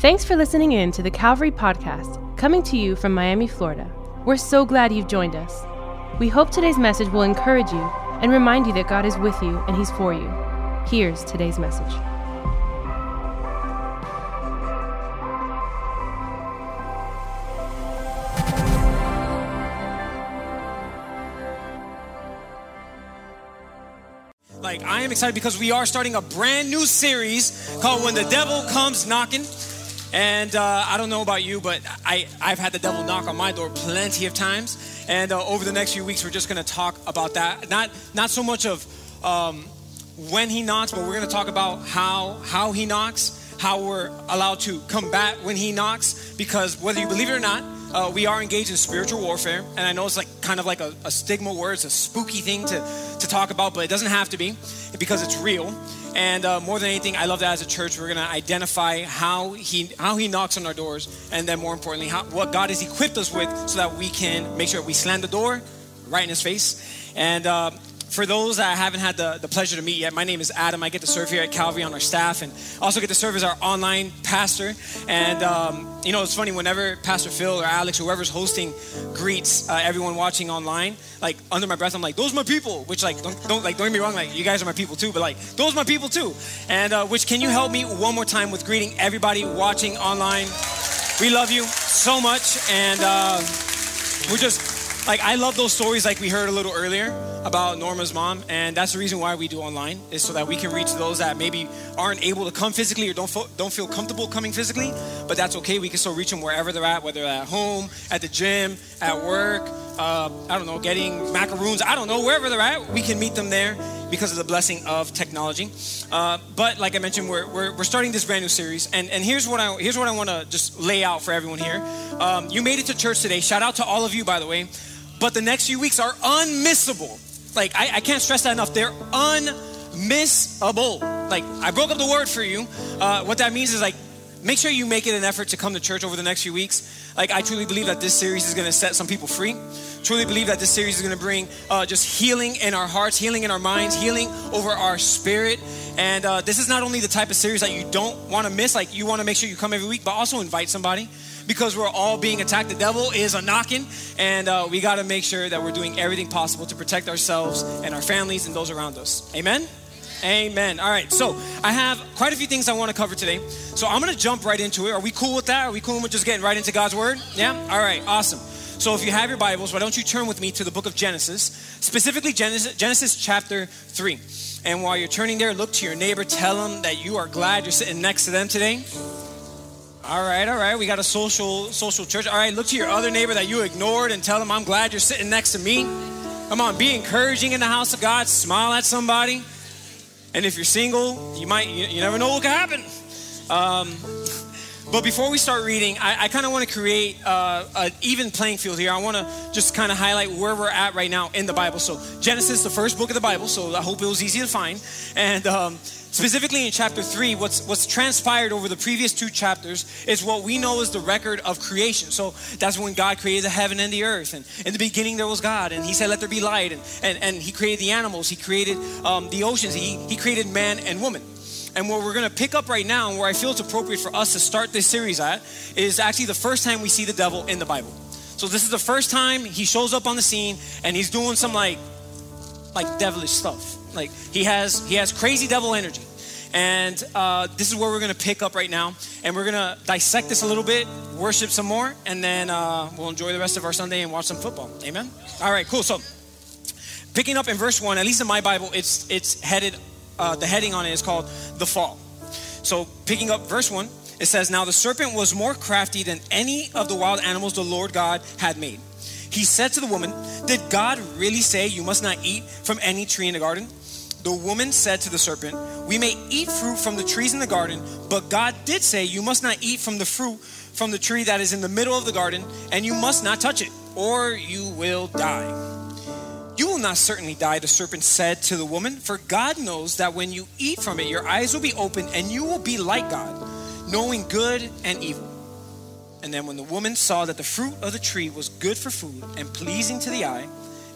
Thanks for listening in to the Calvary Podcast, coming to you from Miami, Florida. We're so glad you've joined us. We hope today's message will encourage you and remind you that God is with you and He's for you. Here's today's message. Like, I am excited because we are starting a brand new series called When the Devil Comes Knocking. And uh, I don't know about you, but I, I've had the devil knock on my door plenty of times. And uh, over the next few weeks, we're just going to talk about that. Not, not so much of um, when he knocks, but we're going to talk about how, how he knocks, how we're allowed to combat when he knocks. Because whether you believe it or not, uh, we are engaged in spiritual warfare. And I know it's like kind of like a, a stigma word, it's a spooky thing to, to talk about, but it doesn't have to be because it's real. And uh, more than anything, I love that as a church, we're going to identify how he how he knocks on our doors, and then more importantly, how, what God has equipped us with, so that we can make sure we slam the door right in His face. And uh, for those that I haven't had the, the pleasure to meet yet, my name is Adam. I get to serve here at Calvary on our staff and also get to serve as our online pastor. And, um, you know, it's funny, whenever Pastor Phil or Alex, whoever's hosting, greets uh, everyone watching online, like under my breath, I'm like, those are my people, which like, don't, don't, like, don't get me wrong, like, you guys are my people too, but like, those are my people too. And uh, which, can you help me one more time with greeting everybody watching online? We love you so much. And uh, we're just, like I love those stories like we heard a little earlier about Norma's mom and that's the reason why we do online is so that we can reach those that maybe aren't able to come physically or don't fo- don't feel comfortable coming physically but that's okay. We can still reach them wherever they're at whether at home at the gym at work uh, I don't know getting macaroons I don't know wherever they're at we can meet them there because of the blessing of technology. Uh, but like I mentioned we're, we're, we're, starting this brand new series and, and here's what I here's what I want to just lay out for everyone here. Um, you made it to church today. Shout out to all of you by the way but the next few weeks are unmissable. Like, I, I can't stress that enough. They're unmissable. Like, I broke up the word for you. Uh, what that means is like, make sure you make it an effort to come to church over the next few weeks. Like, I truly believe that this series is to set some people free. Truly believe that this series is to bring uh, just healing in our hearts, healing in our minds, healing over our spirit. And uh, this is not only the type of series that you don't want to miss, like, you want to make sure you come every week, but also invite somebody because we're all being attacked. The devil is a knocking, and uh, we got to make sure that we're doing everything possible to protect ourselves and our families and those around us. Amen? Amen. All right, so I have quite a few things I want to cover today. So I'm going to jump right into it. Are we cool with that? Are we cool with just getting right into God's Word? Yeah? All right, awesome. So if you have your Bibles, why don't you turn with me to the book of Genesis, specifically Genesis, Genesis chapter 3. And while you're turning there, look to your neighbor, tell them that you are glad you're sitting next to them today. All right, all right. We got a social social church. All right, look to your other neighbor that you ignored and tell them I'm glad you're sitting next to me. Come on, be encouraging in the house of God. Smile at somebody. And if you're single, you might you, you never know what could happen. Um, but before we start reading, I, I kind of want to create uh, an even playing field here. I want to just kind of highlight where we're at right now in the Bible. So Genesis, the first book of the Bible. So I hope it was easy to find. And um, Specifically in chapter 3, what's, what's transpired over the previous two chapters is what we know is the record of creation. So that's when God created the heaven and the earth. And in the beginning, there was God. And He said, Let there be light. And, and, and He created the animals, He created um, the oceans, he, he created man and woman. And what we're going to pick up right now, and where I feel it's appropriate for us to start this series at, is actually the first time we see the devil in the Bible. So this is the first time he shows up on the scene, and he's doing some like, like devilish stuff. Like he has he has crazy devil energy. And uh, this is where we're to pick up right now. And we're to dissect this a little bit, worship some more, and then uh, we'll enjoy the rest of our Sunday and watch some football. Amen? All right, cool. So, picking up in verse 1, at least in my Bible, it's, it's headed, uh, the heading on it is called the fall. So, picking up verse 1, it says, Now the serpent was more crafty than any of the wild animals the Lord God had made. He said to the woman, Did God really say you must not eat from any tree in the garden? The woman said to the serpent, We may eat fruit from the trees in the garden, but God did say, You must not eat from the fruit from the tree that is in the middle of the garden, and you must not touch it, or you will die. You will not certainly die, the serpent said to the woman, for God knows that when you eat from it, your eyes will be opened and you will be like God, knowing good and evil. And then when the woman saw that the fruit of the tree was good for food and pleasing to the eye,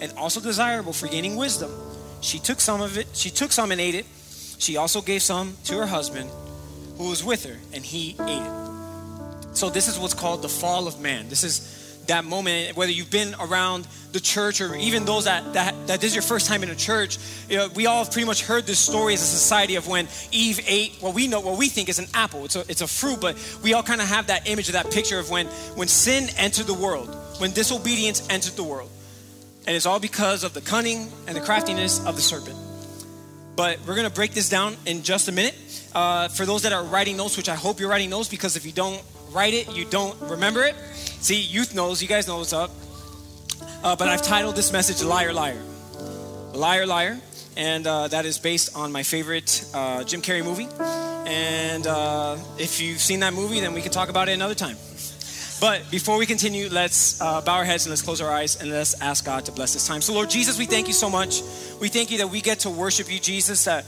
and also desirable for gaining wisdom, she took some of it, she took some and ate it. She also gave some to her husband who was with her, and he ate it. So this is what's called the fall of man. This is that moment, whether you've been around the church or even those that, that, that this is your first time in a church, you know, we all have pretty much heard this story as a society of when Eve ate what we know, what we think is an apple. It's a, it's a fruit, but we all kind of have that image of that picture of when, when sin entered the world, when disobedience entered the world. And it's all because of the cunning and the craftiness of the serpent. But we're going to break this down in just a minute. Uh, for those that are writing notes, which I hope you're writing notes because if you don't write it, you don't remember it. See, youth knows, you guys know what's up. Uh, but I've titled this message Liar, Liar. Liar, Liar. And uh, that is based on my favorite uh, Jim Carrey movie. And uh, if you've seen that movie, then we can talk about it another time. But before we continue, let's uh, bow our heads and let's close our eyes and let's ask God to bless this time. So, Lord Jesus, we thank you so much. We thank you that we get to worship you, Jesus. That,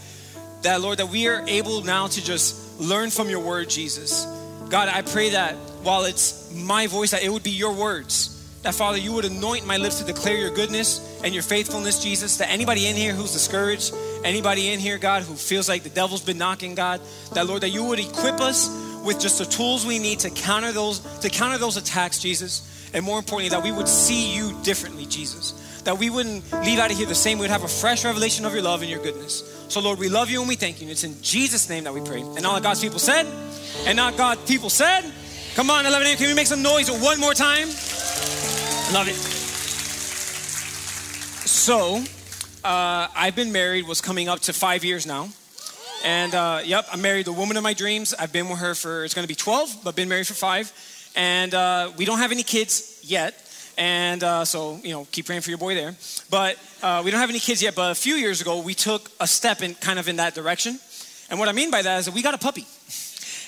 that Lord, that we are able now to just learn from your word, Jesus. God, I pray that while it's my voice, that it would be your words. That, Father, you would anoint my lips to declare your goodness and your faithfulness, Jesus. That anybody in here who's discouraged, anybody in here, God, who feels like the devil's been knocking, God, that, Lord, that you would equip us with just the tools we need to counter those, to counter those attacks, Jesus. And more importantly, that we would see you differently, Jesus. That we wouldn't leave out of here the same. We'd have a fresh revelation of your love and your goodness. So, Lord, we love you and we thank you. It's in Jesus' name that we pray. And all God's people said, and not God people said, Come on, 11 a.m. Can we make some noise one more time? Love it. So, uh, I've been married, was coming up to five years now. And uh, yep, I'm married the woman of my dreams. I've been with her for, it's gonna be 12, but been married for five. And uh, we don't have any kids yet. And uh, so, you know, keep praying for your boy there. But uh, we don't have any kids yet. But a few years ago, we took a step in kind of in that direction. And what I mean by that is that we got a puppy.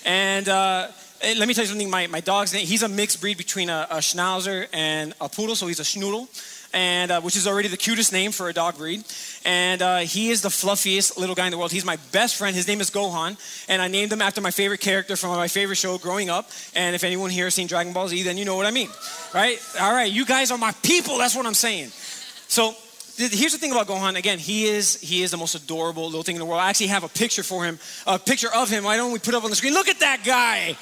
And uh, let me tell you something. My, my dog's name, he's a mixed breed between a, a schnauzer and a poodle, so he's a schnoodle. And uh, which is already the cutest name for a dog breed. And uh, he is the fluffiest little guy in the world. He's my best friend. His name is Gohan, and I named him after my favorite character from my favorite show growing up. And if anyone here has seen Dragon Ball Z, then you know what I mean, right? All right, you guys are my people. That's what I'm saying. So here's the thing about Gohan. Again, he is he is the most adorable little thing in the world. I actually have a picture for him, a picture of him. Why don't we put up on the screen? Look at that guy.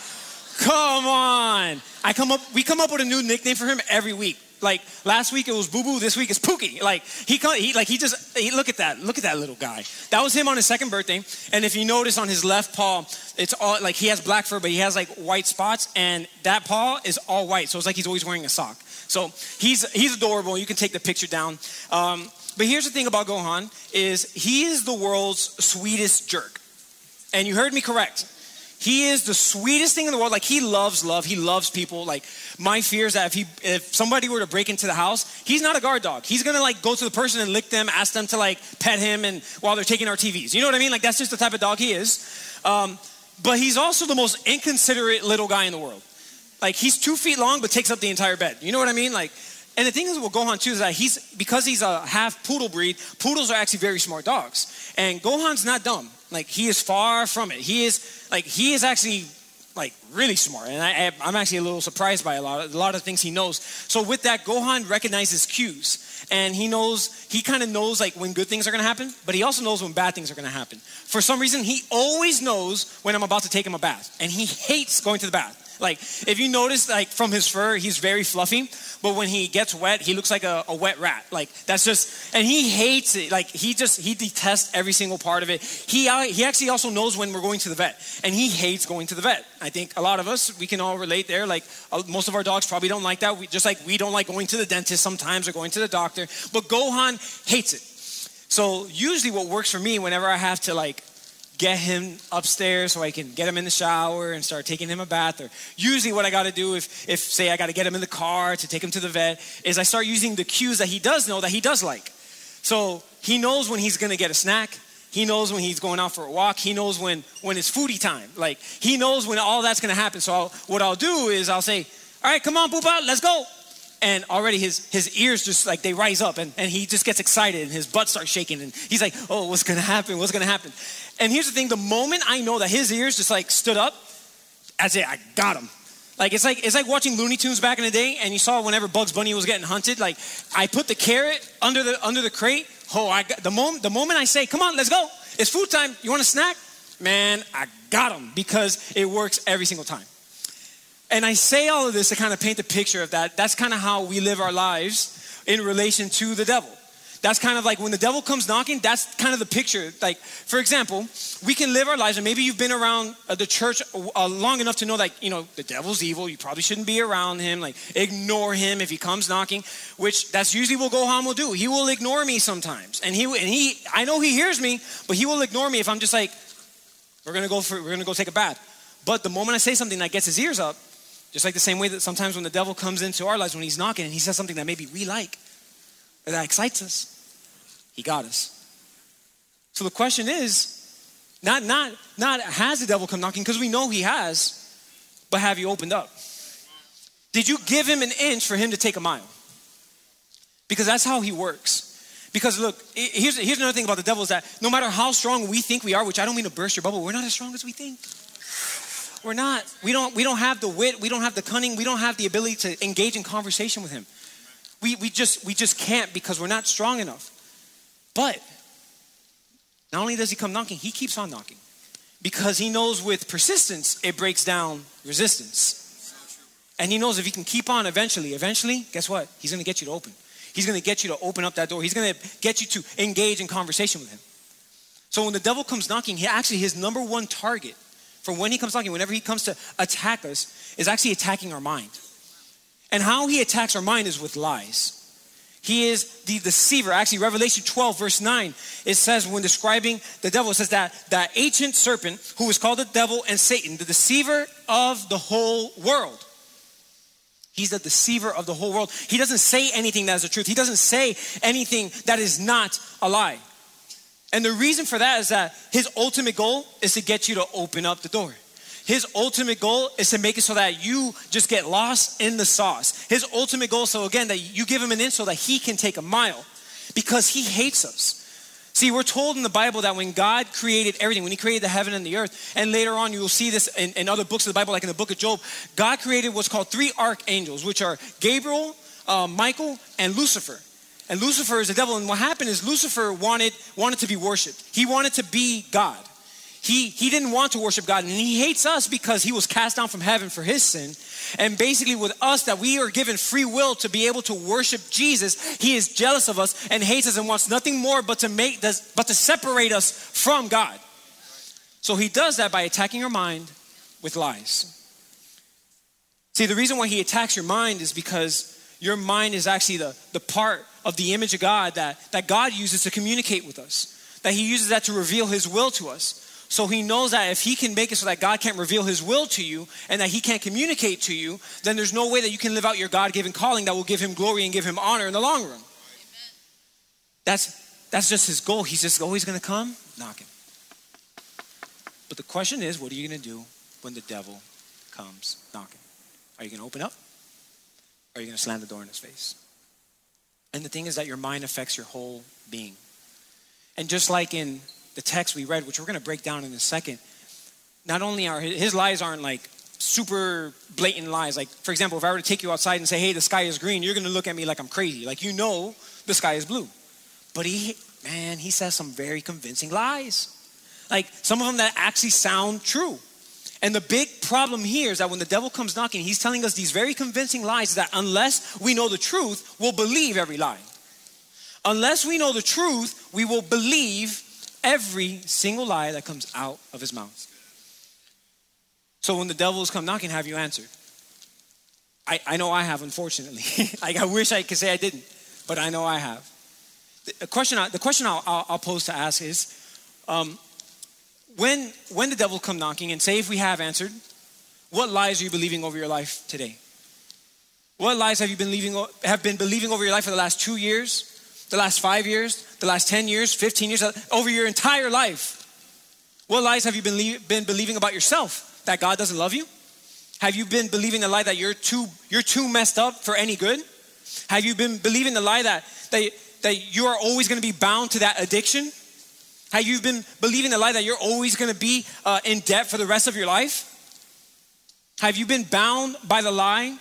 Come on. I come up, we come up with a new nickname for him every week. Like last week it was Boo Boo, this week it's Pookie. Like he, come, he like he just he, look at that, look at that little guy. That was him on his second birthday. And if you notice on his left paw, it's all like he has black fur, but he has like white spots, and that paw is all white. So it's like he's always wearing a sock. So he's he's adorable. You can take the picture down. Um, but here's the thing about Gohan is he is the world's sweetest jerk. And you heard me correct. He is the sweetest thing in the world. Like he loves love. He loves people. Like my fear is that if he, if somebody were to break into the house, he's not a guard dog. He's gonna like go to the person and lick them, ask them to like pet him, and while they're taking our TVs. You know what I mean? Like that's just the type of dog he is. Um, but he's also the most inconsiderate little guy in the world. Like he's two feet long, but takes up the entire bed. You know what I mean? Like, and the thing is with Gohan too is that he's because he's a half poodle breed. Poodles are actually very smart dogs, and Gohan's not dumb. Like he is far from it. He is like he is actually like really smart, and I, am actually a little surprised by a lot of a lot of things he knows. So with that, Gohan recognizes cues, and he knows he kind of knows like when good things are to happen, but he also knows when bad things are to happen. For some reason, he always knows when I'm about to take him a bath, and he hates going to the bath. Like, if you notice, like from his fur, he's very fluffy, but when he gets wet, he looks like a, a, wet rat. Like, that's just, and he hates it. Like, he just, he detests every single part of it. He, uh, he actually also knows when we're going to the vet, and he hates going to the vet. I think a lot of us, we can all relate there. Like, uh, most of our dogs probably don't like that. We, just like we don't like going to the dentist sometimes or going to the doctor, but Gohan hates it. So, usually, what works for me whenever I have to, like, get him upstairs so I can get him in the shower and start taking him a bath. Or usually, what I got to do if, if say I got to get him in the car to take him to the vet is I start using the cues that he does know that he does like. So he knows when he's to get a snack. He knows when he's going out for a walk. He knows when when it's foodie time. Like he knows when all that's to happen. So I'll, what I'll do is I'll say, "All right, come on, Poopa, let's go." and already his, his ears just like they rise up and, and he just gets excited and his butt starts shaking and he's like oh what's gonna happen what's gonna happen and here's the thing the moment i know that his ears just like stood up that's it i got him. Like it's like it's like watching looney tunes back in the day and you saw whenever bugs bunny was getting hunted like i put the carrot under the under the crate. Oh i got the moment the moment i say come on let's go. It's food time. You want a snack? Man i got him because it works every single time. And I say all of this to kind of paint the picture of that. That's kind of how we live our lives in relation to the devil. That's kind of like when the devil comes knocking, that's kind of the picture. Like, for example, we can live our lives, and maybe you've been around uh, the church uh, long enough to know, like, you know, the devil's evil. You probably shouldn't be around him. Like, ignore him if he comes knocking, which that's usually what Gohan will do. He will ignore me sometimes. And he, and he, I know he hears me, but he will ignore me if I'm just like, we're gonna go for, we're gonna go take a bath. But the moment I say something that gets his ears up, just like the same way that sometimes when the devil comes into our lives, when he's knocking and he says something that maybe we like, that excites us, he got us. So the question is, not, not, not has the devil come knocking, because we know he has, but have you opened up? Did you give him an inch for him to take a mile? Because that's how he works. Because look, here's, here's another thing about the devil is that no matter how strong we think we are, which I don't mean to burst your bubble, we're not as strong as we think. We're not. We don't, we don't have the wit, we don't have the cunning, we don't have the ability to engage in conversation with him. We, we, just, we just can't because we're not strong enough. But not only does he come knocking, he keeps on knocking because he knows with persistence it breaks down resistance. And he knows if he can keep on eventually, eventually, guess what? He's going to get you to open. He's going to get you to open up that door. He's going to get you to engage in conversation with him. So when the devil comes knocking, he actually his number one target for when he comes knocking, whenever he comes to attack us, is actually attacking our mind. And how he attacks our mind is with lies. He is the deceiver. Actually, Revelation 12, verse 9, it says, when describing the devil, it says that that ancient serpent who is called the devil and Satan, the deceiver of the whole world. He's the deceiver of the whole world. He doesn't say anything that is the truth. He doesn't say anything that is not a lie. And the reason for that is that his ultimate goal is to get you to open up the door. His ultimate goal is to make it so that you just get lost in the sauce. His ultimate goal, so again, that you give him an inch so that he can take a mile because he hates us. See, we're told in the Bible that when God created everything, when He created the heaven and the earth, and later on you will see this in, in other books of the Bible, like in the book of Job, God created what's called three archangels, which are Gabriel, uh, Michael, and Lucifer. And Lucifer is the devil. And what happened is Lucifer wanted, wanted to be worshiped, he wanted to be God. He, he didn't want to worship God, and he hates us because he was cast down from heaven for his sin. And basically, with us, that we are given free will to be able to worship Jesus, he is jealous of us and hates us and wants nothing more but to make this, but to separate us from God. So he does that by attacking your mind with lies. See, the reason why he attacks your mind is because your mind is actually the, the part of the image of God that, that God uses to communicate with us, that he uses that to reveal his will to us. So he knows that if he can make it so that God can't reveal his will to you and that he can't communicate to you, then there's no way that you can live out your God given calling that will give him glory and give him honor in the long run. That's, that's just his goal. He's just always going to come knocking. But the question is, what are you going to do when the devil comes knocking? Are you going to open up? Or are you going to slam the door in his face? And the thing is that your mind affects your whole being. And just like in the text we read, which we're going to break down in a second, not only are his lies aren't like super blatant lies. Like, for example, if I were to take you outside and say, hey, the sky is green, you're going to look at me like I'm crazy. Like, you know the sky is blue. But he, man, he says some very convincing lies. Like, some of them that actually sound true. And the big problem here is that when the devil comes knocking, he's telling us these very convincing lies that unless we know the truth, we'll believe every lie. Unless we know the truth, we will believe every single lie that comes out of his mouth. So when the devils come knocking, have you answered? I, I know I have, unfortunately. like I wish I could say I didn't, but I know I have. The question, I, the question I'll, I'll, I'll pose to ask is, um, when, when the devil come knocking, and say if we have answered, what lies are you believing over your life today? What lies have you been, leaving, have been believing over your life for the last two years, the last five years, the last 10 years, 15 years, over your entire life? What lies have you been, been believing about yourself? That God doesn't love you? Have you been believing the lie that you're too, you're too messed up for any good? Have you been believing the lie that, that, that you are always going to be bound to that addiction? Have you been believing the lie that you're always going to be uh, in debt for the rest of your life? Have you been bound by the lie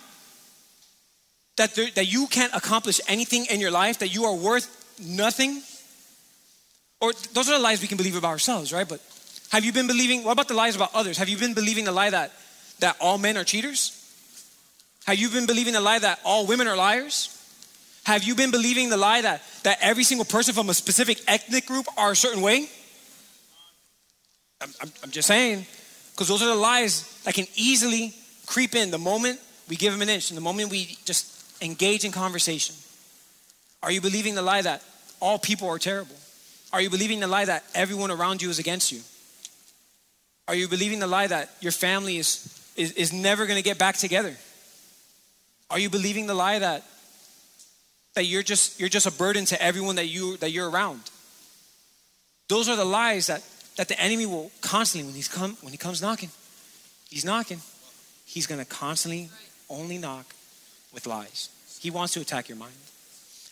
that, there, that you can't accomplish anything in your life, that you are worth nothing? Or those are the lies we can believe about ourselves, right? But have you been believing, what about the lies about others? Have you been believing the lie that, that all men are cheaters? Have you been believing the lie that all women are liars? Have you been believing the lie that, that every single person from a specific ethnic group are a certain way? I'm, I'm, I'm just saying, because those are the lies that can easily creep in the moment we give them an inch and the moment we just engage in conversation. Are you believing the lie that all people are terrible? Are you believing the lie that everyone around you is against you? Are you believing the lie that your family is, is, is never going to get back together? Are you believing the lie that, that you're, just, you're just a burden to everyone that, you, that you're around? Those are the lies that, that the enemy will constantly, when, he's come, when he comes knocking, he's knocking, he's going to constantly only knock with lies. He wants to attack your mind.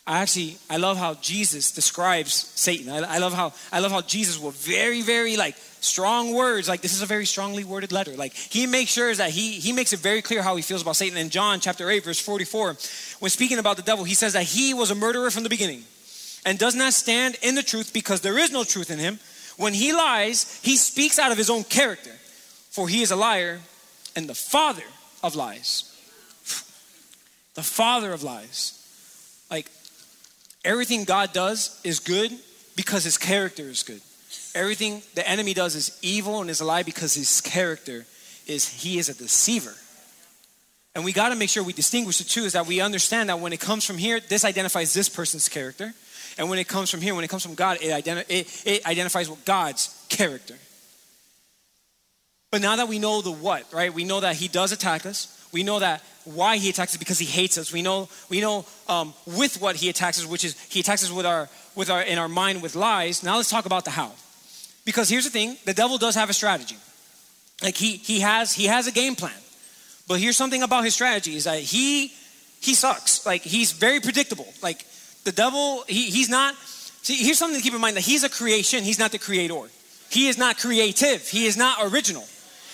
I actually I love how Jesus describes Satan. I, I, love how I love how Jesus will very very like strong words. Like this is a very strongly worded letter. Like he makes sure that he he makes it very clear how he feels about Satan. In John chapter eight verse forty four, when speaking about the devil, he says that he was a murderer from the beginning, and does not stand in the truth because there is no truth in him. When he lies, he speaks out of his own character, for he is a liar and the father of lies. The father of lies. Like Everything God does is good because his character is good. Everything the enemy does is evil and is a lie because his character is he is a deceiver. And we got to make sure we distinguish the two is that we understand that when it comes from here, this identifies this person's character. And when it comes from here, when it comes from God, it, identi- it, it identifies what God's character. But now that we know the what, right? We know that he does attack us. We know that why he attacks us because he hates us. We know, we know um, with what he attacks us, which is he attacks us with our, with our, in our mind with lies. Now let's talk about the how. Because here's the thing, the devil does have a strategy. Like he, he, has, he has a game plan. But here's something about his strategy is that he, he sucks. Like he's very predictable. Like the devil, he, he's not, see, here's something to keep in mind that he's a creation, he's not the creator. He is not creative, he is not original.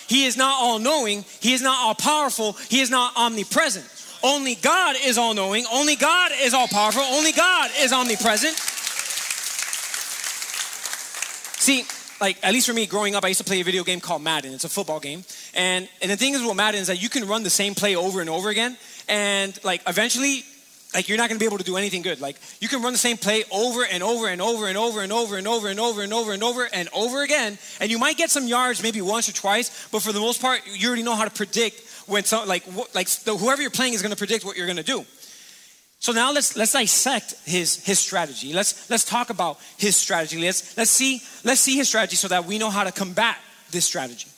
He is not all knowing. He is not all powerful. He is not omnipresent. Only God is all knowing. Only God is all powerful. Only God is omnipresent. See, like at least for me growing up i used to play a video game called madden it's a football game and and the thing is with madden is that you can run the same play over and over again and like eventually like you're not going to be able to do anything good. Like you can run the same play over and over and over and over and over and over and over and over and over and over again, and you might get some yards maybe once or twice, but for the most part, you already know how to predict when some like like whoever you're playing is going to predict what you're going to do. So now let's let's dissect his his strategy. Let's let's talk about his strategy. Let's let's see let's see his strategy so that we know how to combat this strategy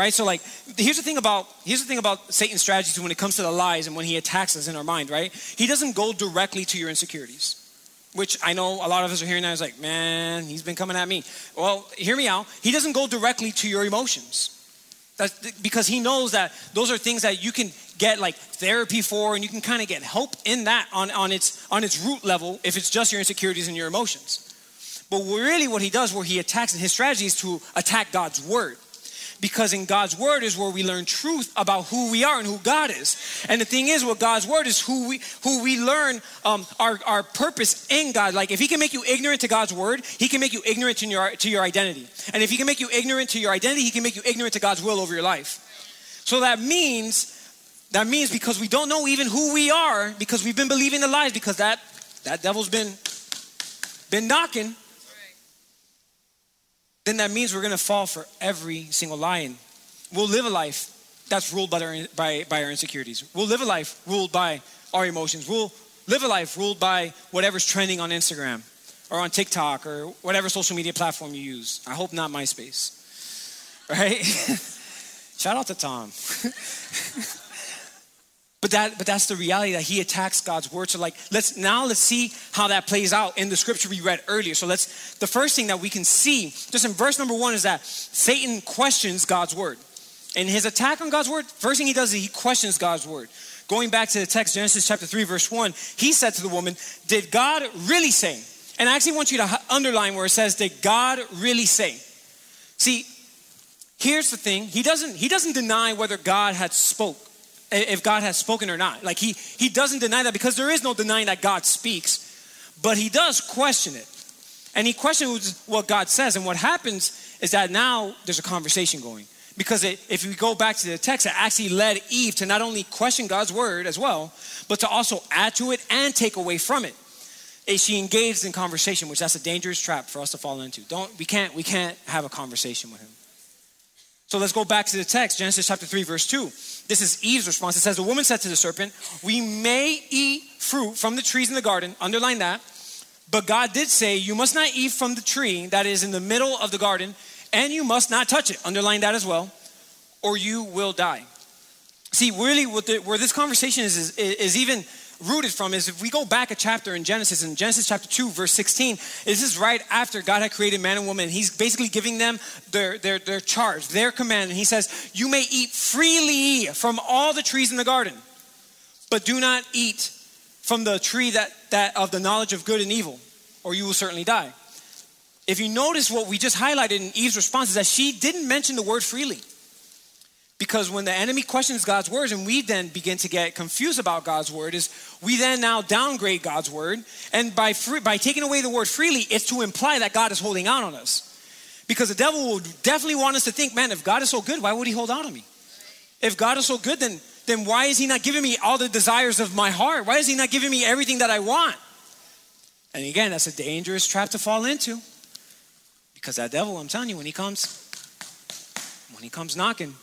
right? So like here's the thing about here's the thing about satan's strategies when it comes to the lies and when he attacks us in our mind right? He doesn't go directly to your insecurities which i know a lot of us are hearing now is like man he's been coming at me. Well hear me out. He doesn't go directly to your emotions. That's because he knows that those are things that you can get like therapy for and you can kind of get help in that on, on its on its root level if it's just your insecurities and your emotions. But really what he does where he attacks and his strategy is to attack god's word because in God's word is where we learn truth about who we are and who God is. And the thing is, with God's word is who we who we learn um, our our purpose in God. Like if He can make you ignorant to God's word, He can make you ignorant to your to your identity. And if He can make you ignorant to your identity, He can make you ignorant to God's will over your life. So that means that means because we don't know even who we are because we've been believing the lies because that that devil's been been knocking then that means we're going to fall for every single lie. We'll live a life that's ruled by our, by, by our insecurities. We'll live a life ruled by our emotions. We'll live a life ruled by whatever's trending on Instagram or on TikTok or whatever social media platform you use. I hope not MySpace. Right? Shout out to Tom. But that, but that's the reality that he attacks God's word. So like, let's now let's see how that plays out in the scripture we read earlier. So let's, the first thing that we can see just in verse number one is that Satan questions God's word. In his attack on God's word, first thing he does is he questions God's word. Going back to the text, Genesis chapter 3, verse 1, he said to the woman, Did God really say? And I actually want you to underline where it says, Did God really say? See, here's the thing. He doesn't, he doesn't deny whether God had spoke if God has spoken or not. Like he he doesn't deny that because there is no denying that God speaks, but he does question it. And he questions what God says. And what happens is that now there's a conversation going. Because it, if we go back to the text, it actually led Eve to not only question God's word as well, but to also add to it and take away from it. She engaged in conversation, which that's a dangerous trap for us to fall into. Don't we can't we can't have a conversation with him. So let's go back to the text, Genesis chapter 3, verse 2. This is Eve's response. It says, The woman said to the serpent, We may eat fruit from the trees in the garden, underline that. But God did say, You must not eat from the tree that is in the middle of the garden, and you must not touch it, underline that as well, or you will die. See, really, the, where this conversation is, is, is even rooted from is if we go back a chapter in Genesis, in Genesis chapter 2, verse 16, this is right after God had created man and woman. He's basically giving them their, their, their charge, their command. And he says, You may eat freely from all the trees in the garden, but do not eat from the tree that, that of the knowledge of good and evil, or you will certainly die. If you notice what we just highlighted in Eve's response is that she didn't mention the word freely. Because when the enemy questions God's words and we then begin to get confused about God's word, is we then now downgrade God's word. And by, free, by taking away the word freely, it's to imply that God is holding out on us. Because the devil will definitely want us to think, man, if God is so good, why would he hold out on me? If God is so good, then, then why is he not giving me all the desires of my heart? Why is he not giving me everything that I want? And again, that's a dangerous trap to fall into. Because that devil, I'm telling you, when he comes, when he comes knocking,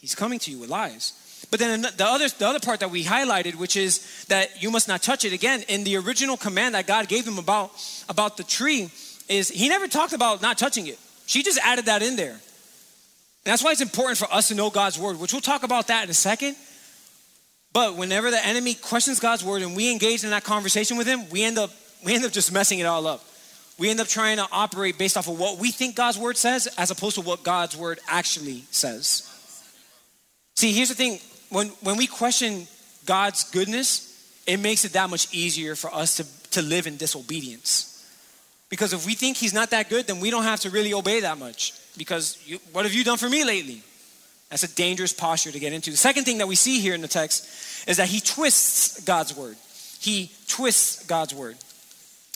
He's coming to you with lies. But then the other, the other part that we highlighted, which is that you must not touch it, again, in the original command that God gave him about, about the tree, is he never talked about not touching it. She just added that in there. And that's why it's important for us to know God's word, which we'll talk about that in a second. But whenever the enemy questions God's word and we engage in that conversation with him, we end up we end up just messing it all up. We end up trying to operate based off of what we think God's word says as opposed to what God's word actually says. See, here's the thing when, when we question God's goodness, it makes it that much easier for us to, to live in disobedience. Because if we think He's not that good, then we don't have to really obey that much. Because you, what have you done for me lately? That's a dangerous posture to get into. The second thing that we see here in the text is that He twists God's word. He twists God's word.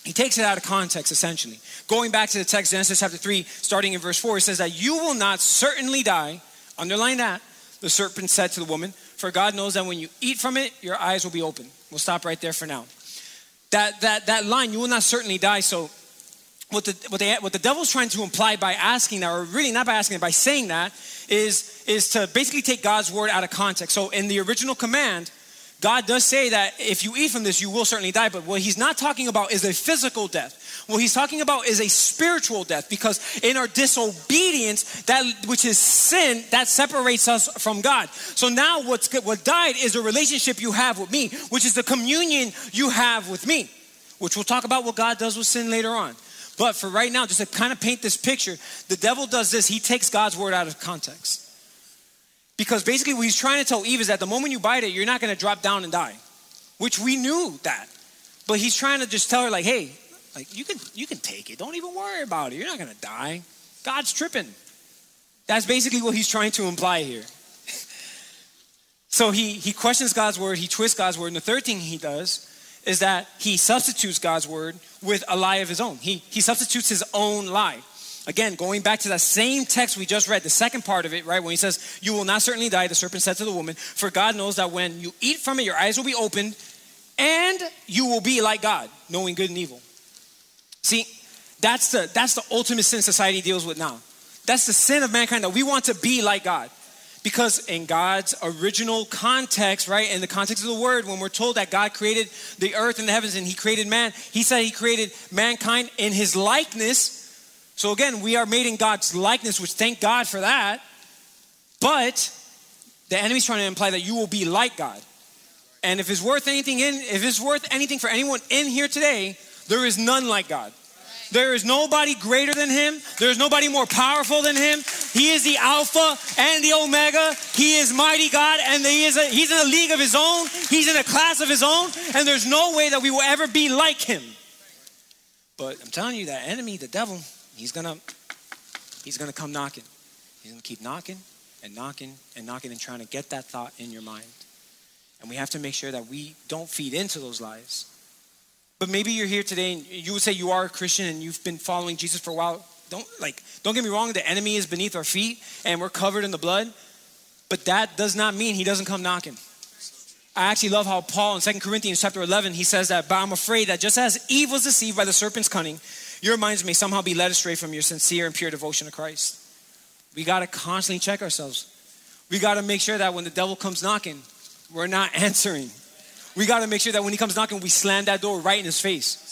He takes it out of context, essentially. Going back to the text, Genesis chapter 3, starting in verse 4, it says that you will not certainly die, underline that, the serpent said to the woman, For God knows that when you eat from it, your eyes will be open. We'll stop right there for now. That, that, that line, you will not certainly die. So, what the, what, they, what the devil's trying to imply by asking that, or really not by asking it, by saying that, is, is to basically take God's word out of context. So, in the original command, God does say that if you eat from this, you will certainly die. But what he's not talking about is a physical death. What he's talking about is a spiritual death because in our disobedience, that which is sin, that separates us from God. So now what's what died is a relationship you have with me, which is the communion you have with me, which we'll talk about what God does with sin later on. But for right now, just to kind of paint this picture, the devil does this. He takes God's word out of context. Because basically, what he's trying to tell Eve is that the moment you bite it, you're not going to drop down and die, which we knew that. But he's trying to just tell her, like, hey, like you can you can take it. Don't even worry about it. You're not going to die. God's tripping. That's basically what he's trying to imply here. so he he questions God's word. He twists God's word. And the third thing he does is that he substitutes God's word with a lie of his own. He he substitutes his own lie. Again, going back to that same text we just read, the second part of it, right, when he says, You will not certainly die, the serpent said to the woman, For God knows that when you eat from it, your eyes will be opened, and you will be like God, knowing good and evil. See, that's the, that's the ultimate sin society deals with now. That's the sin of mankind that we want to be like God. Because in God's original context, right, in the context of the word, when we're told that God created the earth and the heavens and he created man, he said he created mankind in his likeness so again, we are made in God's likeness, which thank God for that. But the enemy's trying to imply that you will be like God. And if it's worth anything in, if it's worth anything for anyone in here today, there is none like God. There is nobody greater than him. There is nobody more powerful than him. He is the Alpha and the Omega. He is mighty God, and he is a, he's in a league of his own. He's in a class of his own, and there's no way that we will ever be like him. But I'm telling you, that enemy, the devil, He's gonna he's gonna come knocking. He's gonna keep knocking and knocking and knocking and trying to get that thought in your mind. And we have to make sure that we don't feed into those lies. But maybe you're here today and you would say you are a Christian and you've been following Jesus for a while. don't like don't get me wrong, the enemy is beneath our feet and we're covered in the blood, but that does not mean he doesn't come knocking. I actually love how Paul in 2 Corinthians chapter 11, he says that, but I'm afraid that just as Eve was deceived by the serpent's cunning, your minds may somehow be led astray from your sincere and pure devotion to Christ. We got to constantly check ourselves. We got to make sure that when the devil comes knocking, we're not answering. We got to make sure that when he comes knocking, we slam that door right in his face.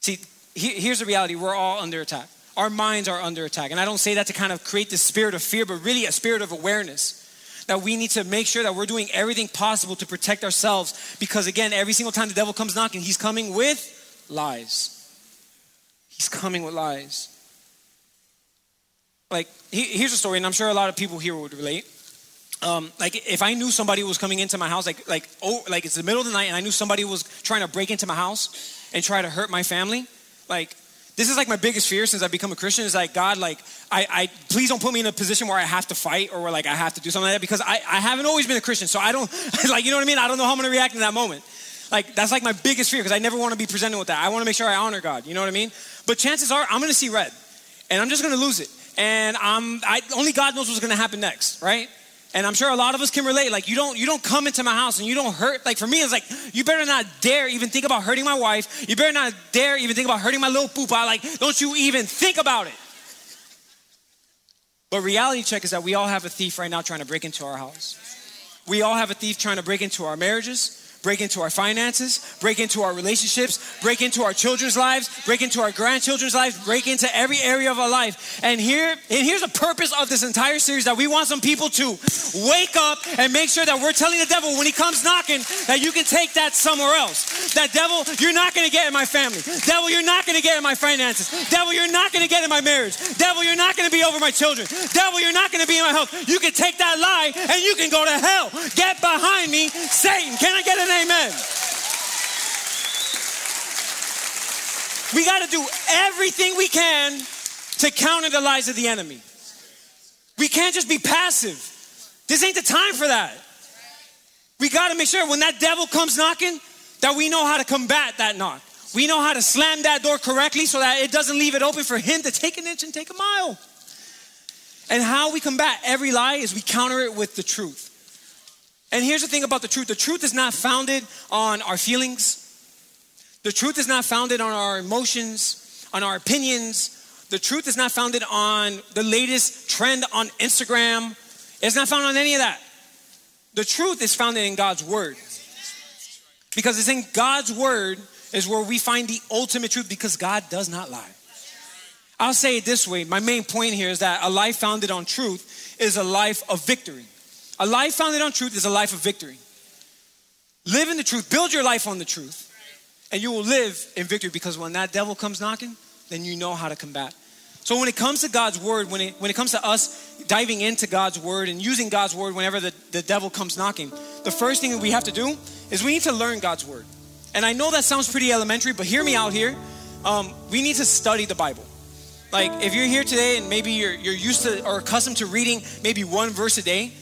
See, here's the reality we're all under attack. Our minds are under attack. And I don't say that to kind of create this spirit of fear, but really a spirit of awareness that we need to make sure that we're doing everything possible to protect ourselves because again every single time the devil comes knocking he's coming with lies he's coming with lies like here's a story and i'm sure a lot of people here would relate um, like if i knew somebody was coming into my house like like oh like it's the middle of the night and i knew somebody was trying to break into my house and try to hurt my family like this is like my biggest fear since I've become a Christian is like, God, like, I, I, please don't put me in a position where I have to fight or where like I have to do something like that because I, I haven't always been a Christian. So I don't, like, you know what I mean? I don't know how I'm to react in that moment. Like, that's like my biggest fear because I never want to be presented with that. I want to make sure I honor God. You know what I mean? But chances are I'm going to see red and I'm just going to lose it. And I'm, I, only God knows what's going to happen next, right? And I'm sure a lot of us can relate. Like you don't you don't come into my house and you don't hurt. Like for me, it's like you better not dare even think about hurting my wife. You better not dare even think about hurting my little poopa. Like don't you even think about it. But reality check is that we all have a thief right now trying to break into our house. We all have a thief trying to break into our marriages break into our finances, break into our relationships, break into our children's lives, break into our grandchildren's lives, break into every area of our life. And here, and here's the purpose of this entire series that we want some people to wake up and make sure that we're telling the devil when he comes knocking that you can take that somewhere else. That devil, you're not gonna get in my family. Devil, you're not gonna get in my finances. Devil, you're not gonna get in my marriage. Devil, you're not gonna be over my children. Devil, you're not gonna be in my health. You can take that lie and you can go to hell. Get behind me, Satan. Can I get an amen. We got to do everything we can to counter the lies of the enemy. We can't just be passive. This ain't the time for that. We got to make sure when that devil comes knocking that we know how to combat that knock. We know how to slam that door correctly so that it doesn't leave it open for him to take an inch and take a mile. And how we combat every lie is we counter it with the truth. And here's the thing about the truth the truth is not founded on our feelings, the truth is not founded on our emotions, on our opinions. The truth is not founded on the latest trend on Instagram. It's not found on any of that. The truth is founded in God's word. Because it's in God's word is where we find the ultimate truth because God does not lie. I'll say it this way. My main point here is that a life founded on truth is a life of victory. A life founded on truth is a life of victory. Live in the truth, build your life on the truth, and you will live in victory because when that devil comes knocking, then you know how to combat. So when it comes to God's word, when it, when it comes to us diving into God's word and using God's word whenever the, the devil comes knocking, the first thing that we have to do is we need to learn God's word. And I know that sounds pretty elementary, but hear me out here. Um, we need to study the Bible. Like if you're here today and maybe you're, you're used to or accustomed to reading maybe one verse a day,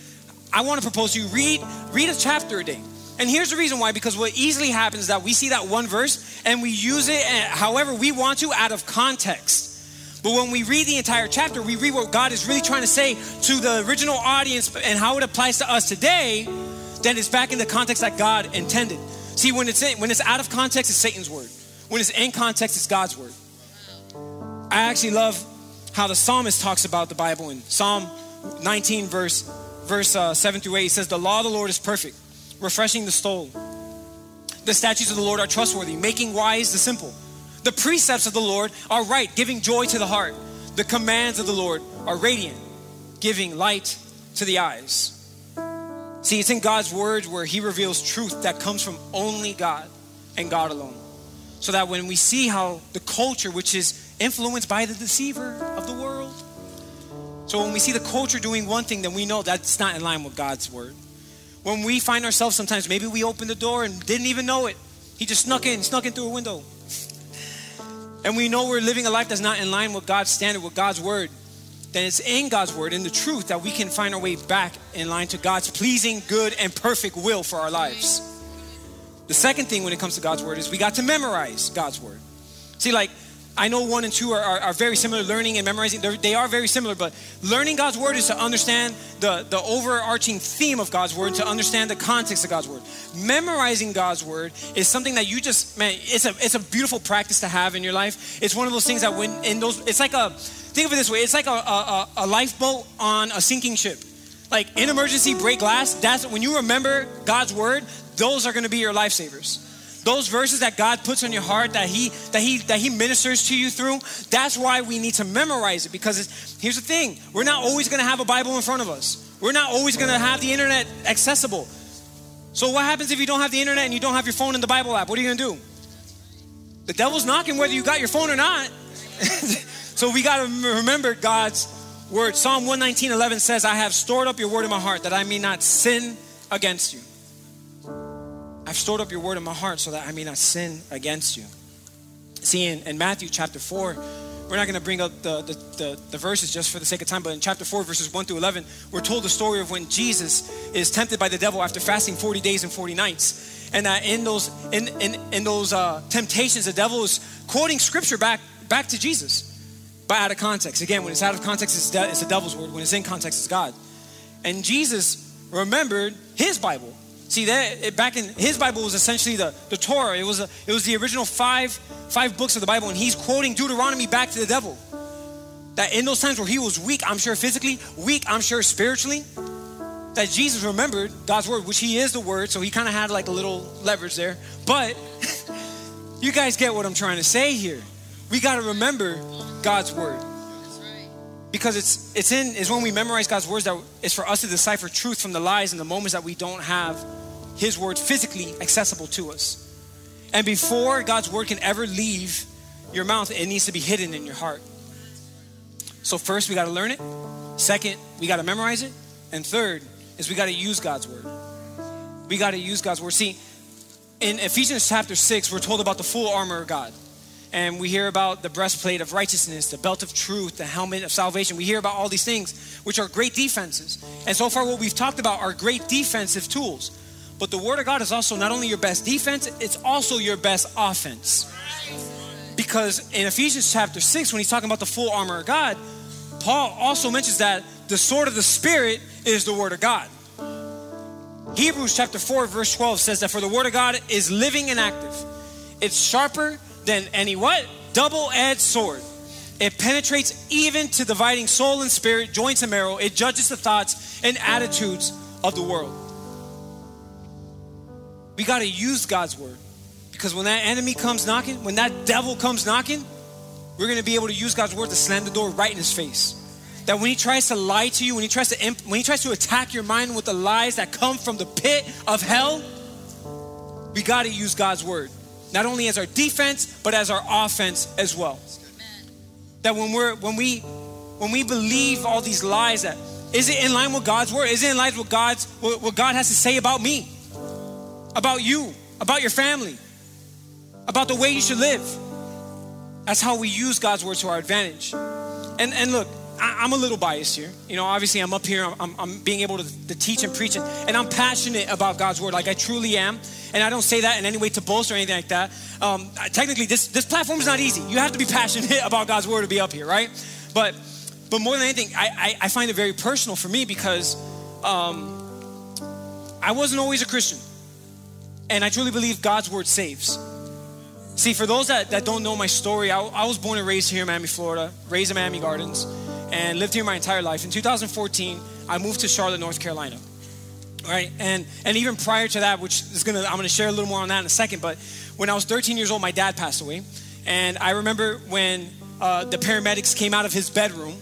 I want to propose to you read read a chapter a day. And here's the reason why because what easily happens is that we see that one verse and we use it eh, however we want to out of context. But when we read the entire chapter, we read what God is really trying to say to the original audience and how it applies to us today, then it's back in the context that God intended. See, when it's in, when it's out of context, it's Satan's word. When it's in context, it's God's word. I actually love how the psalmist talks about the Bible in Psalm 19, verse verse uh, 7 through 8, he says, The law of the Lord is perfect, refreshing the soul. The statutes of the Lord are trustworthy, making wise the simple. The precepts of the Lord are right, giving joy to the heart. The commands of the Lord are radiant, giving light to the eyes. See, it's in God's word where He reveals truth that comes from only God and God alone. So that when we see how the culture, which is influenced by the deceiver of the world, so when we see the culture doing one thing, then we know that's not in line with God's word. When we find ourselves sometimes, maybe we opened the door and didn't even know it. He just snuck in, snuck in through a window. And we know we're living a life that's not in line with God's standard, with God's word. Then it's in God's word, in the truth, that we can find our way back in line to God's pleasing, good, and perfect will for our lives. The second thing when it comes to God's word is we got to memorize God's word. See, like I know one and two are, are, are very similar, learning and memorizing. They're, they are very similar, but learning God's word is to understand the, the overarching theme of God's word, to understand the context of God's word. Memorizing God's word is something that you just, man, it's a, it's a beautiful practice to have in your life. It's one of those things that when in those, it's like a, think of it this way, it's like a, a, a lifeboat on a sinking ship. Like in emergency, break glass, that's when you remember God's word, those are gonna be your lifesavers those verses that God puts on your heart that he that he that he ministers to you through that's why we need to memorize it because here's the thing. We're not always going to have a bible in front of us. We're not always going to have the internet accessible. So what happens if you don't have the internet and you don't have your phone in the bible app? What are you going to do? The devil's knocking whether you got your phone or not. So we got to remember god's word. Psalm 119 11 says i have stored up your word in my heart that i may not sin against you I've stored up your word in my heart so that I may not sin against you. See, in, in Matthew chapter 4, we're not going to bring up the, the, the, the, verses just for the sake of time, but in chapter 4, verses 1 through 11, we're told the story of when Jesus is tempted by the devil after fasting 40 days and 40 nights. And that in those, in, in, in those uh, temptations, the devil is quoting scripture back, back to Jesus, but out of context. Again, when it's out of context, it's, de- it's the devil's word. When it's in context, it's God. And Jesus remembered his Bible. See that eh, back in his Bible was essentially the, the Torah. It was a, it was the original five five books of the Bible, and he's quoting Deuteronomy back to the devil. That in those times where he was weak, I'm sure physically, weak, I'm sure spiritually, that Jesus remembered God's word, which he is the word, so he kind of had like a little leverage there. But you guys get what I'm trying to say here. We got to remember God's word. Because it's it's in is when we memorize God's words that it's for us to decipher truth from the lies and the moments that we don't have his word physically accessible to us. And before God's word can ever leave your mouth, it needs to be hidden in your heart. So, first, we got to learn it. Second, we got to memorize it. And third, is we got to use God's word. We got to use God's word. See, in Ephesians chapter 6, we're told about the full armor of God. And we hear about the breastplate of righteousness, the belt of truth, the helmet of salvation. We hear about all these things, which are great defenses. And so far, what we've talked about are great defensive tools. But the Word of God is also not only your best defense, it's also your best offense. Because in Ephesians chapter 6, when he's talking about the full armor of God, Paul also mentions that the sword of the Spirit is the Word of God. Hebrews chapter 4, verse 12 says that for the Word of God is living and active. It's sharper than any what? Double-edged sword. It penetrates even to dividing soul and spirit, joints and marrow. It judges the thoughts and attitudes of the world. We got to use God's word. Because when that enemy comes knocking, when that devil comes knocking, we're going to be able to use God's word to slam the door right in his face. That when he tries to lie to you, when he tries to imp- when he tries to attack your mind with the lies that come from the pit of hell, we got to use God's word. Not only as our defense, but as our offense as well. That when we're when we when we believe all these lies that is it in line with God's word? Is it in line with God's what God has to say about me? about you, about your family, about the way you should live. That's how we use God's word to our advantage. And, and look, I, am a little biased here. You know, obviously, I'm up here, I'm, I'm being able to, to teach and preach, and, and, I'm passionate about God's word, like I truly am. And I don't say that in any way to boast or anything like that. Um, technically, this, this platform is not easy. You have to be passionate about God's word to be up here, right? But, but more than anything, I, I, I find it very personal for me because um, I wasn't always a Christian. And I truly believe God's word saves. See, for those that, that don't know my story, I, I was born and raised here in Miami, Florida, raised in Miami Gardens, and lived here my entire life. In 2014, I moved to Charlotte, North Carolina. Right, and and even prior to that, which is gonna, I'm gonna share a little more on that in a second. But when I was 13 years old, my dad passed away, and I remember when uh, the paramedics came out of his bedroom,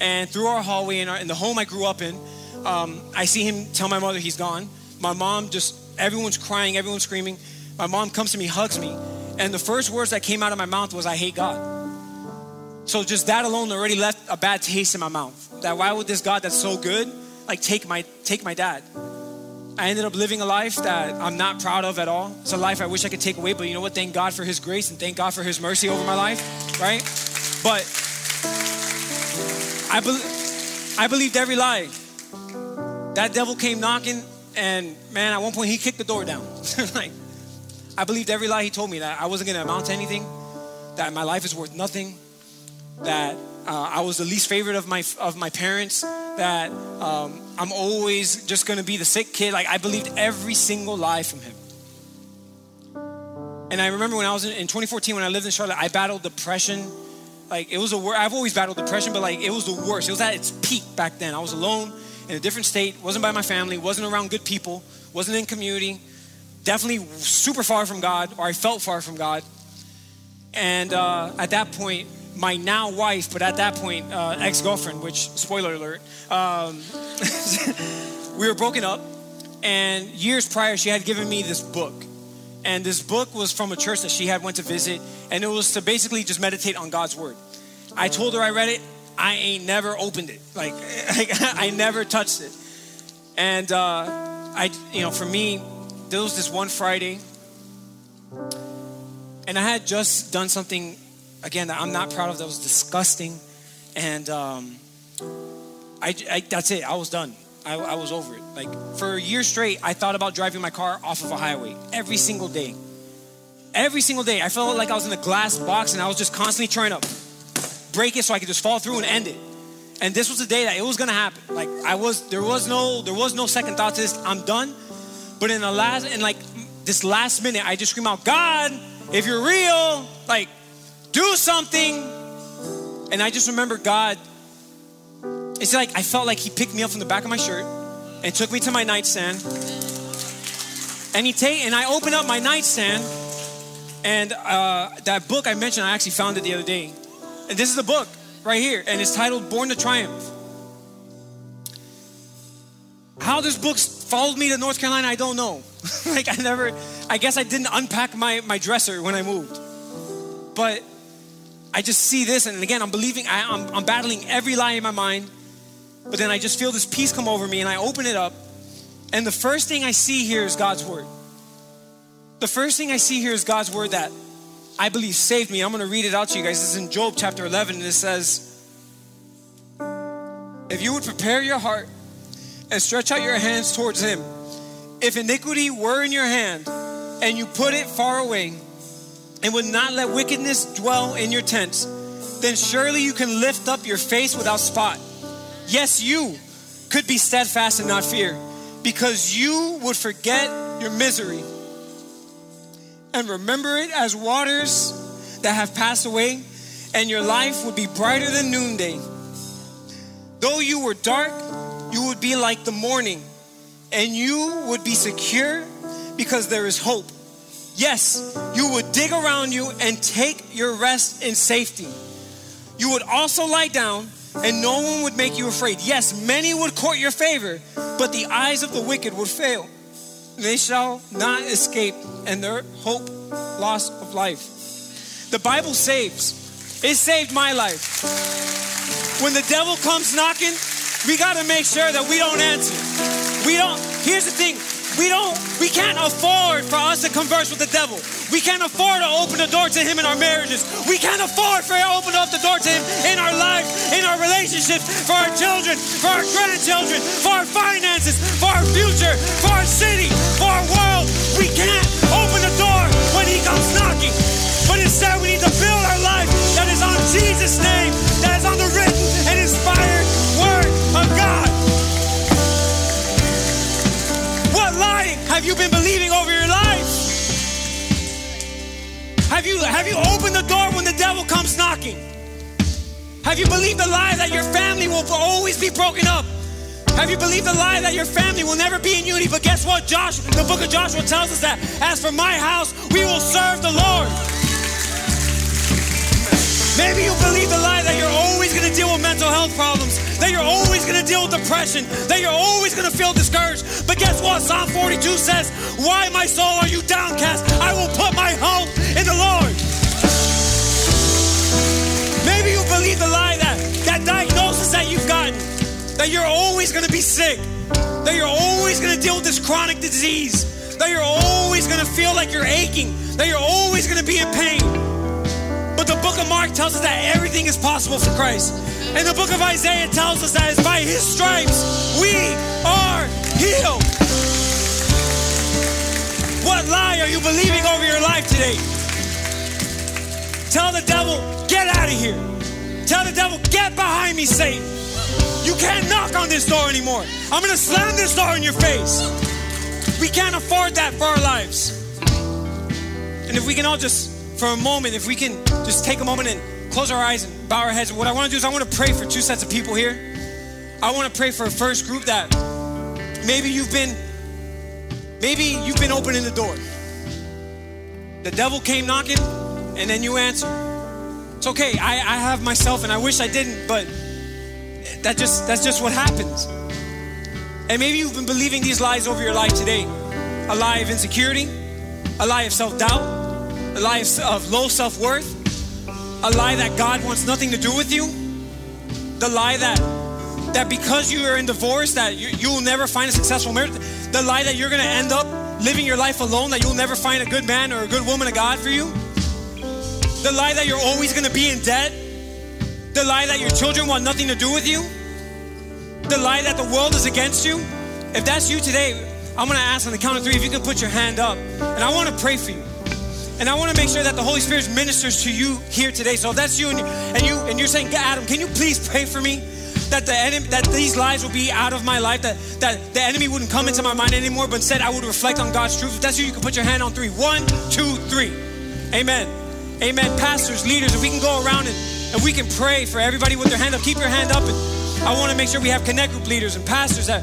and through our hallway in, our, in the home I grew up in, um, I see him tell my mother he's gone. My mom just Everyone's crying, everyone's screaming. My mom comes to me, hugs me, and the first words that came out of my mouth was, I hate God. So just that alone already left a bad taste in my mouth. That why would this God that's so good, like take my take my dad? I ended up living a life that I'm not proud of at all. It's a life I wish I could take away, but you know what? Thank God for His grace and thank God for His mercy over my life, right? But I, be- I believed every lie. That devil came knocking and man, at one point he kicked the door down. like, I believed every lie he told me that I wasn't gonna amount to anything, that my life is worth nothing, that uh, I was the least favorite of my of my parents, that um, I'm always just going to be the sick kid. Like I believed every single lie from him. And I remember when I was in, in 2014 when I lived in Charlotte, I battled depression. Like it was a word. I've always battled depression, but like it was the worst. It was at its peak back then. I was alone in a different state, wasn't by my family, wasn't around good people, wasn't in community, definitely super far from God, or I felt far from God. And uh, at that point, my now wife, but at that point, uh, ex girlfriend, which, spoiler alert, um, we were broken up. And years prior, she had given me this book. And this book was from a church that she had went to visit. And it was to basically just meditate on God's word. I told her I read it. I ain't never opened it. Like, I never touched it. And uh, I, you know, for me, there was this one Friday, and I had just done something again I'm not proud of. That was disgusting, and um, I, I, that's it. I was done. I, I was over it. Like for a year straight, I thought about driving my car off of a highway every single day. Every single day, I felt like I was in a glass box, and I was just constantly trying to break it so I could just fall through and end it. And this was the day that it was gonna happen. Like I was, there was no, there was no second thought to this. I'm done. But in the last, in like this last minute, I just scream out, God, if you're real, like do something. And I just remember God, it's like I felt like He picked me up from the back of my shirt and took me to my nightstand. And He take and I opened up my nightstand, and uh, that book I mentioned, I actually found it the other day. And this is the book right here, and it's titled Born to Triumph. How this book followed me to North Carolina, I don't know. like I never, I guess I didn't unpack my, my dresser when I moved. But I just see this, and again, I'm believing, I, I'm, I'm battling every lie in my mind. But then I just feel this peace come over me, and I open it up, and the first thing I see here is God's word. The first thing I see here is God's word that I believe saved me. I'm going to read it out to you guys. This is in Job chapter 11, and it says, If you would prepare your heart and stretch out your hands towards Him, if iniquity were in your hand and you put it far away, and would not let wickedness dwell in your tents, then surely you can lift up your face without spot. Yes, you could be steadfast and not fear, because you would forget your misery and remember it as waters that have passed away, and your life would be brighter than noonday. Though you were dark, you would be like the morning, and you would be secure because there is hope. Yes, you would dig around you and take your rest in safety. You would also lie down, and no one would make you afraid. Yes, many would court your favor, but the eyes of the wicked would fail. They shall not escape, and their hope loss of life. The Bible saves. It saved my life. When the devil comes knocking, we got to make sure that we don't answer. We don't, here's the thing we don't, we can't afford for us to converse with the devil. We can't afford to open the door to him in our marriages. We can't afford for him to open up the door to him in our lives, in our relationships, for our children, for our grandchildren, for our finances, for our future, for our city, for our world. We can't open the door when he comes knocking. But instead, we need to build our life that is on Jesus' name, that is on the have you been believing over your life? Have you have you opened the door when the devil comes knocking? Have you believed the lie that your family will always be broken up? Have you believed the lie that your family will never be in unity? But guess what? Josh, the book of Joshua tells us that as for my house, we will serve the Lord. Maybe you believe the lie that you're always going to deal with mental health problems, that you're always going to deal with depression, that you're always going to feel discouraged. But guess what? Psalm 42 says, Why, my soul, are you downcast? I will put my hope in the Lord. Maybe you believe the lie that that diagnosis that you've gotten, that you're always going to be sick, that you're always going to deal with this chronic disease, that you're always going to feel like you're aching, that you're always going to be in pain. Book of Mark tells us that everything is possible for Christ. And the book of Isaiah tells us that it's by his stripes we are healed. What lie are you believing over your life today? Tell the devil, get out of here. Tell the devil, get behind me, Satan. You can't knock on this door anymore. I'm gonna slam this door in your face. We can't afford that for our lives. And if we can all just, for a moment, if we can just take a moment and close our eyes and bow our heads, what I wanna do is I wanna pray for two sets of people here. I wanna pray for a first group that maybe you've been, maybe you've been opening the door. The devil came knocking and then you answer. It's okay, I, I have myself and I wish I didn't, but that just that's just what happens. And maybe you've been believing these lies over your life today. A lie of insecurity, a lie of self-doubt, a lie of, of low self-worth, a lie that God wants nothing to do with you, the lie that that because you are in divorce that you, you will never find a successful marriage, the lie that you're gonna end up living your life alone, that you'll never find a good man or a good woman of God for you, the lie that you're always gonna be in debt, the lie that your children want nothing to do with you, the lie that the world is against you. If that's you today, I'm gonna ask on the count of three if you can put your hand up. And I wanna pray for you. And I wanna make sure that the Holy Spirit ministers to you here today. So if that's you and, you and you and you're saying, Adam, can you please pray for me? That the enemy, that these lies will be out of my life, that, that the enemy wouldn't come into my mind anymore, but instead I would reflect on God's truth. If that's you, you can put your hand on three. One, two, three. Amen. Amen. Pastors, leaders, if we can go around and, and we can pray for everybody with their hand up. Keep your hand up. And I want to make sure we have connect group leaders and pastors that,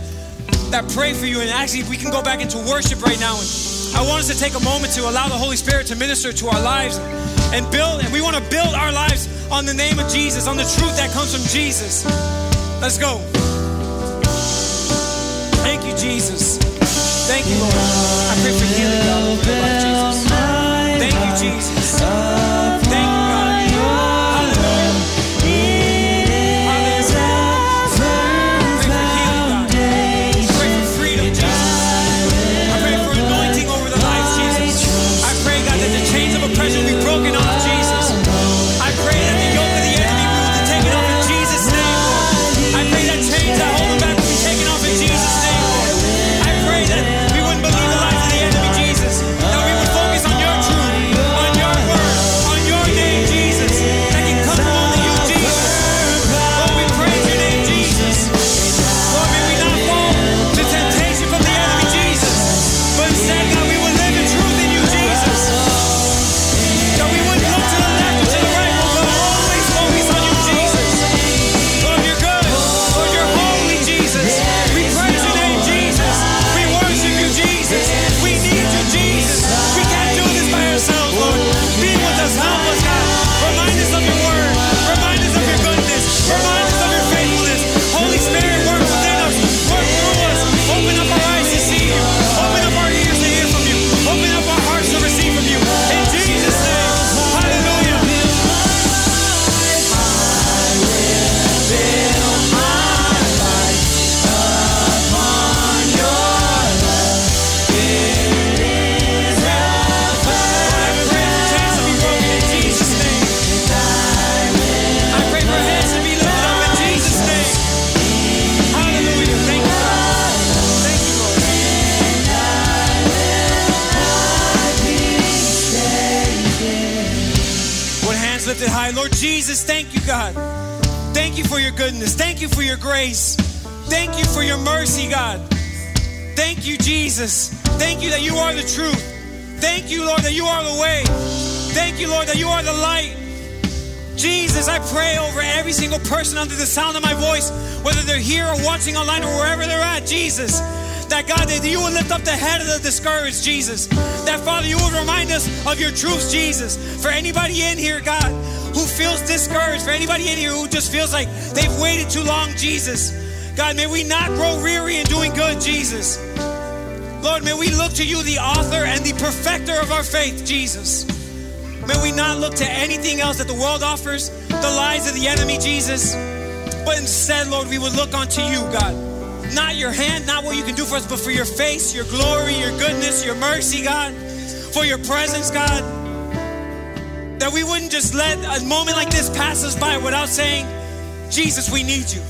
that pray for you. And actually, we can go back into worship right now. And I want us to take a moment to allow the Holy Spirit to minister to our lives and build. And we want to build our lives on the name of Jesus, on the truth that comes from Jesus. Let's go. Thank you, Jesus. Thank you, Lord. I pray for healing, God. Thank you, Jesus. Goodness. Thank you for your grace. Thank you for your mercy, God. Thank you, Jesus. Thank you that you are the truth. Thank you, Lord, that you are the way. Thank you, Lord, that you are the light. Jesus, I pray over every single person under the sound of my voice, whether they're here or watching online or wherever they're at, Jesus. That God, that you will lift up the head of the discouraged, Jesus. That Father, you will remind us of your truths, Jesus. For anybody in here, God, who feels discouraged, for anybody in here who just feels like they've waited too long, Jesus. God, may we not grow weary in doing good, Jesus. Lord, may we look to you, the author and the perfecter of our faith, Jesus. May we not look to anything else that the world offers, the lies of the enemy, Jesus. But instead, Lord, we would look unto you, God. Not your hand, not what you can do for us, but for your face, your glory, your goodness, your mercy, God. For your presence, God. That we wouldn't just let a moment like this pass us by without saying, Jesus, we need you.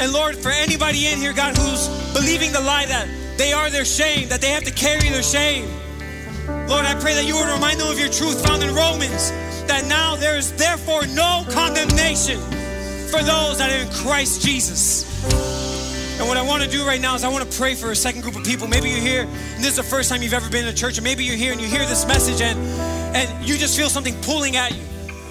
And Lord, for anybody in here, God, who's believing the lie that they are their shame, that they have to carry their shame. Lord, I pray that you would remind them of your truth found in Romans, that now there is therefore no condemnation for those that are in Christ Jesus. And what I want to do right now is I want to pray for a second group of people. Maybe you're here and this is the first time you've ever been in a church, or maybe you're here and you hear this message and and you just feel something pulling at you.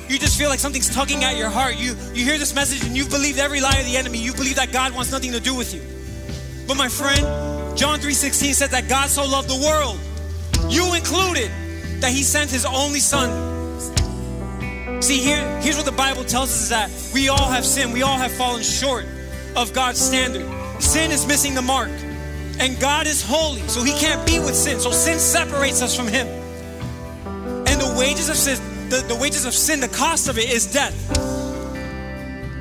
You just feel like something's tugging at your heart. You you hear this message and you've believed every lie of the enemy. You believe that God wants nothing to do with you. But my friend, John 3:16 said that God so loved the world, you included, that he sent his only son. See, here, here's what the Bible tells us is that we all have sinned. We all have fallen short of God's standard. Sin is missing the mark. And God is holy, so he can't be with sin. So sin separates us from him. And the wages of sin, the, the wages of sin, the cost of it is death.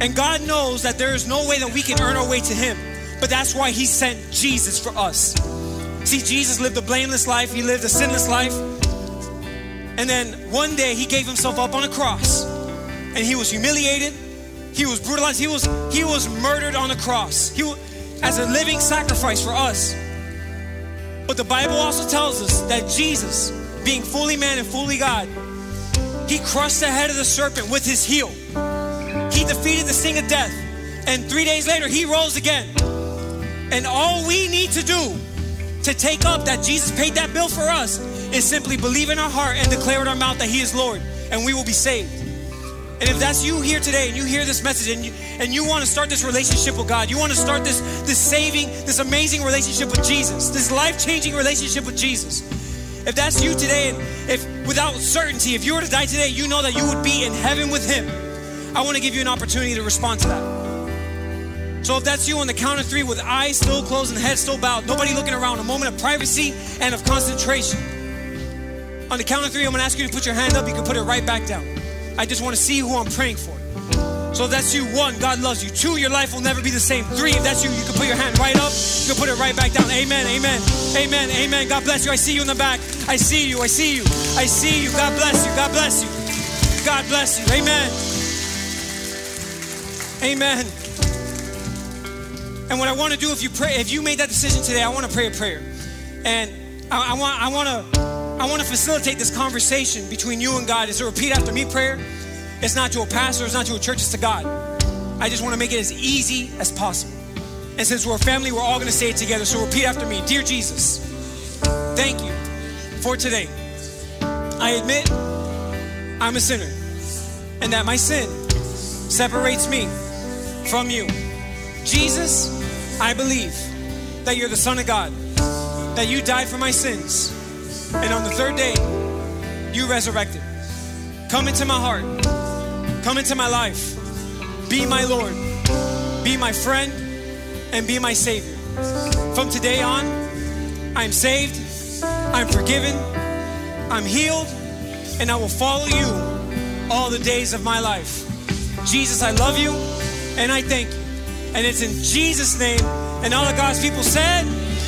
And God knows that there is no way that we can earn our way to him. But that's why he sent Jesus for us. See, Jesus lived a blameless life, he lived a sinless life. And then one day he gave himself up on a cross. And he was humiliated, he was brutalized, he was he was murdered on the cross. He as a living sacrifice for us. But the Bible also tells us that Jesus, being fully man and fully God, he crushed the head of the serpent with his heel. He defeated the sting of death. And three days later, he rose again. And all we need to do to take up that Jesus paid that bill for us is simply believe in our heart and declare in our mouth that He is Lord, and we will be saved. And if that's you here today and you hear this message and you, and you want to start this relationship with God, you want to start this, this saving, this amazing relationship with Jesus, this life changing relationship with Jesus. If that's you today, and if without certainty, if you were to die today, you know that you would be in heaven with Him, I want to give you an opportunity to respond to that. So if that's you on the count of three with eyes still closed and head still bowed, nobody looking around, a moment of privacy and of concentration. On the count of three, I'm gonna ask you to put your hand up. You can put it right back down. I just wanna see who I'm praying for. So that's you, one, God loves you. Two, your life will never be the same. Three, if that's you, you can put your hand right up. You can put it right back down. Amen, amen, amen, amen. God bless you. I see you in the back. I see you, I see you, I see you. God bless you, God bless you. God bless you. Amen. Amen. And what I want to do, if you pray, if you made that decision today, I want to pray a prayer, and I, I want, I want to, I want to facilitate this conversation between you and God. It's a repeat after me prayer. It's not to a pastor, it's not to a church, it's to God. I just want to make it as easy as possible. And since we're a family, we're all going to say it together. So repeat after me, dear Jesus, thank you for today. I admit I'm a sinner, and that my sin separates me from you. Jesus, I believe that you're the Son of God, that you died for my sins, and on the third day, you resurrected. Come into my heart, come into my life, be my Lord, be my friend, and be my Savior. From today on, I'm saved, I'm forgiven, I'm healed, and I will follow you all the days of my life. Jesus, I love you, and I thank you. And it's in Jesus' name. And all of God's people said,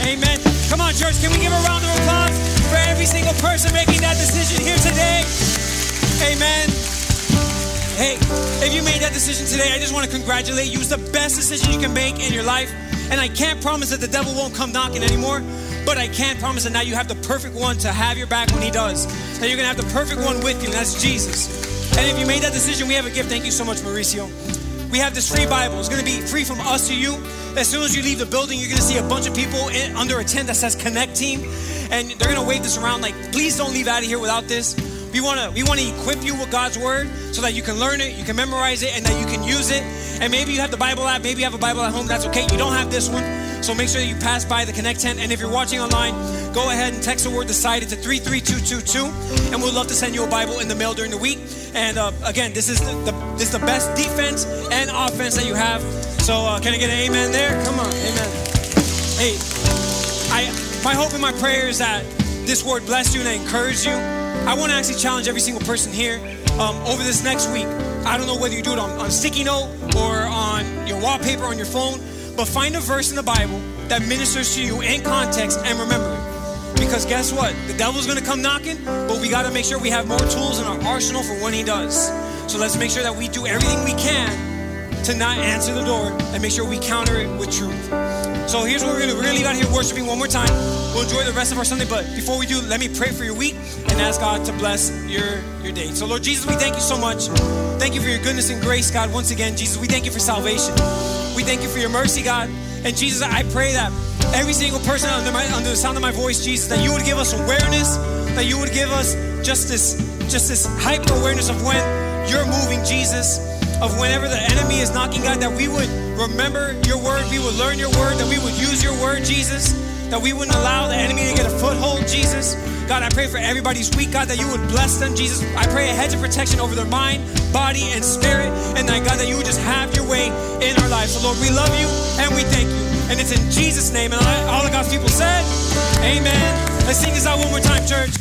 Amen. Come on, church, can we give a round of applause for every single person making that decision here today? Amen. Hey, if you made that decision today, I just want to congratulate you. It's the best decision you can make in your life. And I can't promise that the devil won't come knocking anymore, but I can promise that now you have the perfect one to have your back when he does. That you're going to have the perfect one with you, and that's Jesus. And if you made that decision, we have a gift. Thank you so much, Mauricio we have this free Bible. It's going to be free from us to you. As soon as you leave the building, you're going to see a bunch of people in, under a tent that says Connect Team, and they're going to wave this around like, please don't leave out of here without this. We want to we want to equip you with God's word so that you can learn it, you can memorize it, and that you can use it. And maybe you have the Bible app, maybe you have a Bible at home. That's okay. You don't have this one, so make sure you pass by the Connect tent. And if you're watching online, go ahead and text the word decided to 33222, and we'd love to send you a Bible in the mail during the week. And uh, again, this is the, the, this is the best defense and offense that you have. So uh, can I get an amen there? Come on, amen. Hey, I my hope and my prayer is that this word bless you and encourage you. I want to actually challenge every single person here um, over this next week. I don't know whether you do it on, on sticky note or on your wallpaper on your phone, but find a verse in the Bible that ministers to you in context and remember it. Because guess what? The devil's gonna come knocking, but we gotta make sure we have more tools in our arsenal for when he does. So let's make sure that we do everything we can to not answer the door and make sure we counter it with truth. So here's what we're gonna do. We're gonna leave out here worshiping one more time. We'll enjoy the rest of our Sunday, but before we do, let me pray for your week and ask God to bless your, your day. So Lord Jesus, we thank you so much. Thank you for your goodness and grace, God. Once again, Jesus, we thank you for salvation. We thank you for your mercy, God. And Jesus, I pray that every single person under, my, under the sound of my voice, Jesus, that you would give us awareness, that you would give us just this, just this hyper awareness of when you're moving, Jesus, of whenever the enemy is knocking, God, that we would remember your word, we would learn your word, that we would use your word, Jesus, that we wouldn't allow the enemy to get a foothold, Jesus. God, I pray for everybody's week, God, that you would bless them, Jesus. I pray a hedge of protection over their mind, body, and spirit, and that, God, that you would just have your way in our lives. So, Lord, we love you and we thank you. And it's in Jesus' name. And all of God's people said, Amen. Let's sing this out one more time, church.